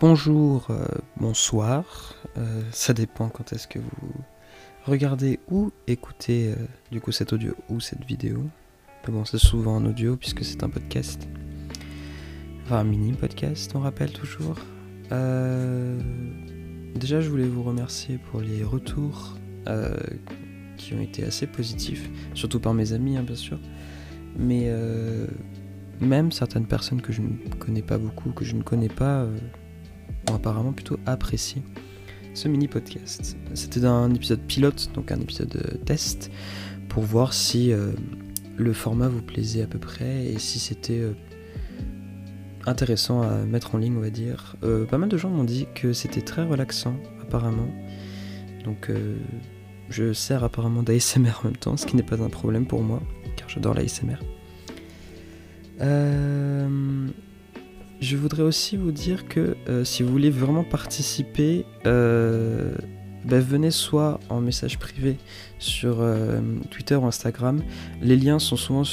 bonjour, euh, bonsoir, euh, ça dépend quand est-ce que vous regardez ou écoutez euh, du coup cet audio ou cette vidéo. Bon, c'est souvent en audio puisque c'est un podcast. Enfin, un mini podcast, on rappelle toujours. déjà, je voulais vous remercier pour les retours qui ont été assez positifs, surtout par mes amis, hein, bien sûr. Mais même certaines personnes que je ne connais pas beaucoup, que je ne connais pas, apparemment plutôt apprécié ce mini podcast. C'était un épisode pilote, donc un épisode euh, test, pour voir si euh, le format vous plaisait à peu près et si c'était euh, intéressant à mettre en ligne, on va dire. pas mal de gens m'ont dit que c'était très relaxant, apparemment. Donc je sers apparemment d'ASMR en même temps, ce qui n'est pas un problème pour moi, car j'adore l'ASMR. Euh, je voudrais aussi vous dire que euh, si vous voulez vraiment participer, euh, ben, venez soit en message privé sur euh, Twitter ou Instagram. Les liens sont souvent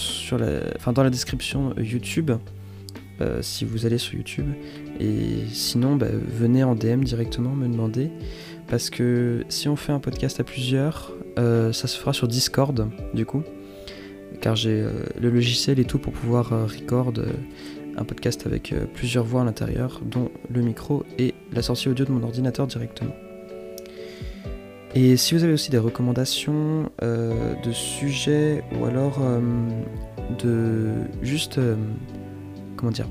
dans la description YouTube, si vous allez sur YouTube. Et sinon, ben, venez en DM directement me demander. Parce que si on fait un podcast à plusieurs, ça se fera sur Discord, du coup. Car j'ai le logiciel et tout pour pouvoir record un podcast avec euh, plusieurs voix à l'intérieur, dont le micro et la sortie audio de mon ordinateur directement. Et si vous avez aussi des recommandations euh, de sujets ou alors euh, de juste comment dire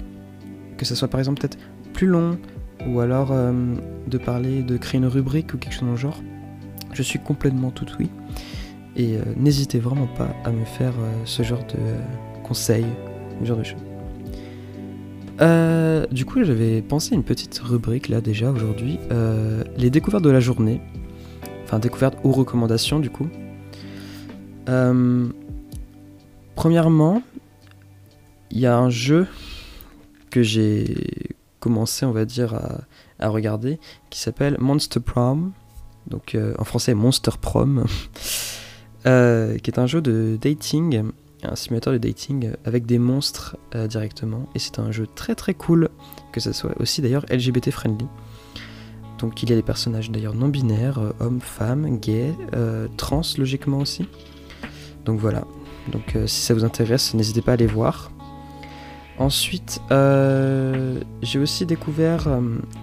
que ce soit par exemple peut-être plus long ou alors de parler de créer une rubrique ou quelque chose dans le genre, je suis complètement tout oui. Et n'hésitez vraiment pas à me faire ce genre de conseils, ce genre de choses. Euh, du coup, j'avais pensé à une petite rubrique là déjà aujourd'hui. Euh, les découvertes de la journée. Enfin, découvertes ou recommandations du coup. Euh, premièrement, il y a un jeu que j'ai commencé, on va dire, à, regarder qui s'appelle Monster Prom. Donc en français, Monster Prom. qui est un jeu de dating un simulateur de dating avec des monstres euh, directement. Et c'est un jeu très très cool, que ce soit aussi d'ailleurs LGBT friendly. Donc il y a des personnages d'ailleurs non binaires, euh, hommes, femmes, gays, euh, trans logiquement aussi. Donc voilà. Donc si ça vous intéresse, n'hésitez pas à aller voir. Ensuite, j'ai aussi découvert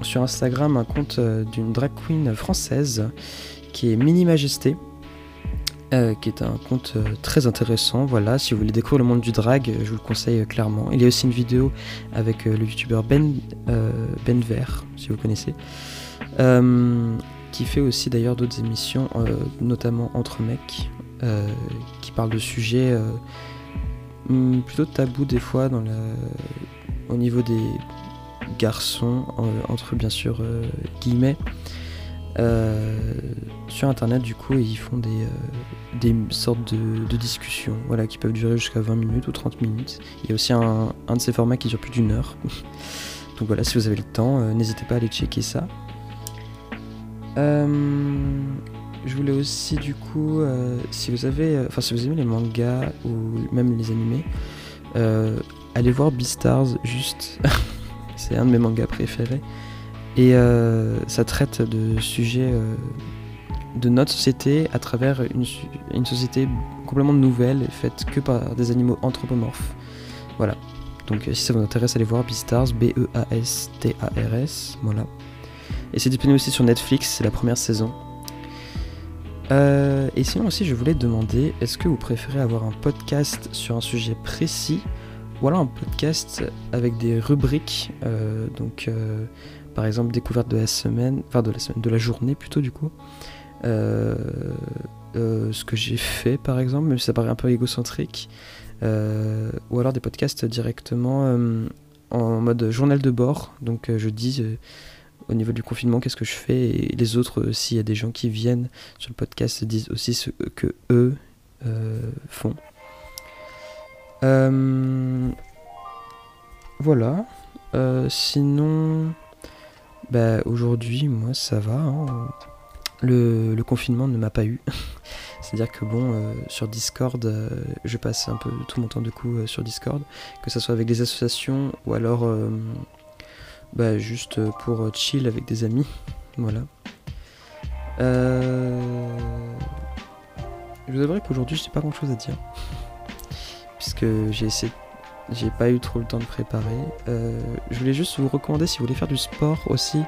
sur Instagram un compte d'une drag queen française qui est Mini Majesté. Euh, qui est un compte euh, très intéressant. Voilà, si vous voulez découvrir le monde du drag, je vous le conseille euh, clairement. Il y a aussi une vidéo avec le youtubeur Ben, ben Vert, si vous connaissez, qui fait aussi d'ailleurs d'autres émissions, notamment Entre mecs, qui parlent de sujets hmm, plutôt tabous des fois dans au niveau des garçons, entre bien sûr guillemets. Euh, sur internet du coup ils font des, euh, sortes de, discussions voilà, qui peuvent durer jusqu'à 20 minutes ou 30 minutes. Il y a aussi un, un de ces formats qui dure plus d'une heure. Donc voilà, si vous avez le temps, euh, n'hésitez pas à aller checker ça. je voulais aussi du coup, si vous avez, enfin si vous aimez les mangas ou même les animés, allez voir Beastars juste. C'est un de mes mangas préférés. Et euh, ça traite de sujets euh, de notre société à travers une, société complètement nouvelle faite que par des animaux anthropomorphes. Voilà. Donc si ça vous intéresse, allez voir Beastars, B-E-A-S-T-A-R-S. Voilà. Et c'est disponible aussi sur Netflix, c'est la première saison. Euh, et sinon aussi, je voulais demander, est-ce que vous préférez avoir un podcast sur un sujet précis ou alors un podcast avec des rubriques Donc par exemple découverte de la semaine, enfin de la semaine, de la journée plutôt du coup. Euh, euh, ce que j'ai fait par exemple, même si ça paraît un peu égocentrique, euh, ou alors des podcasts directement en mode journal de bord. Donc je dis au niveau du confinement qu'est-ce que je fais? Et les autres, s'il y a des gens qui viennent sur le podcast, disent aussi ce que eux font. voilà. sinon, bah aujourd'hui, moi ça va. Hein. Le, confinement ne m'a pas eu. C'est-à-dire que bon, euh, sur Discord, euh, je passe un peu tout mon temps de coup euh, sur Discord, que ce soit avec des associations ou alors bah, juste pour chill avec des amis. Voilà. Je vous avouerai qu'aujourd'hui, je n'ai pas grand chose à dire. Puisque j'ai essayé. J'ai pas eu trop le temps de préparer. Euh, je voulais juste vous recommander, si vous voulez faire du sport aussi,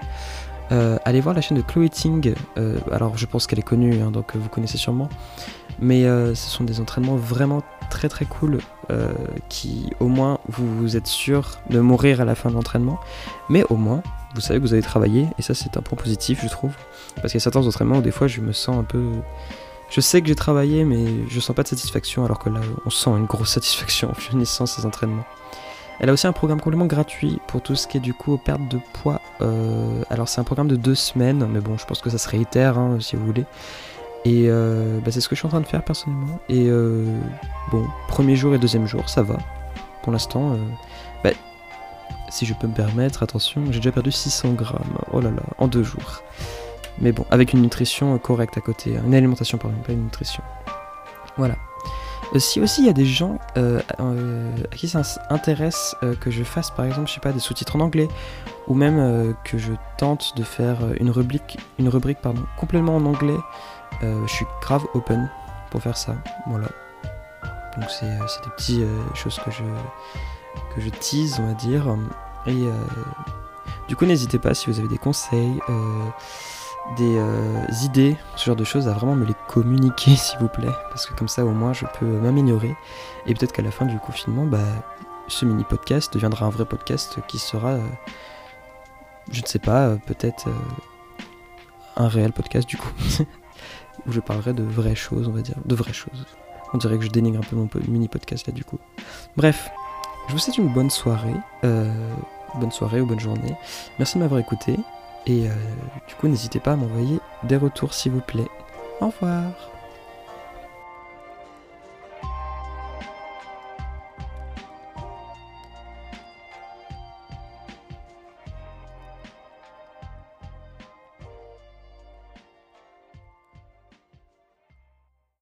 euh, allez voir la chaîne de Chloé Ting. Euh, alors, je pense qu'elle est connue, hein, donc vous connaissez sûrement. Mais ce sont des entraînements vraiment très très cool qui, au moins, vous, vous êtes sûr de mourir à la fin de l'entraînement. Mais au moins, vous savez que vous avez travaillé, et ça, c'est un point positif, je trouve. Parce qu'il y a certains entraînements où des fois, je me sens un peu je sais que j'ai travaillé, mais je sens pas de satisfaction, alors que là, on sent une grosse satisfaction en finissant ces entraînements. Elle a aussi un programme complètement gratuit pour tout ce qui est du coup perte de poids. Euh, alors c'est un programme de deux semaines, mais bon, je pense que ça se réitère hein, si vous voulez. Et euh, bah, c'est ce que je suis en train de faire personnellement. Et euh, bon, premier jour et deuxième jour, ça va. Pour l'instant, bah, si je peux me permettre, attention, j'ai déjà perdu 600 grammes. Oh là là, en deux jours. Mais bon, avec une nutrition correcte à côté. Hein. Une alimentation, pardon, pas une nutrition. Voilà. Euh, si aussi il y a des gens euh, euh, à qui ça intéresse que je fasse par exemple, je sais pas, des sous-titres en anglais, ou même que je tente de faire une rubrique, une rubrique pardon, complètement en anglais, je suis grave open pour faire ça. Voilà. Donc c'est des petites choses que je, que je tease, on va dire. Et du coup, n'hésitez pas si vous avez des conseils des euh, idées, ce genre de choses, à vraiment me les communiquer s'il vous plaît, parce que comme ça au moins je peux m'améliorer. Et peut-être qu'à la fin du confinement, bah, ce mini podcast deviendra un vrai podcast qui sera, euh, je ne sais pas, euh, peut-être un réel podcast du coup, où je parlerai de vraies choses, on va dire, de vraies choses. On dirait que je dénigre un peu mon mini podcast là du coup. Bref, je vous souhaite une bonne soirée, bonne soirée ou bonne journée. Merci de m'avoir écouté. Et euh, du coup, n'hésitez pas à m'envoyer des retours s'il vous plaît. Au revoir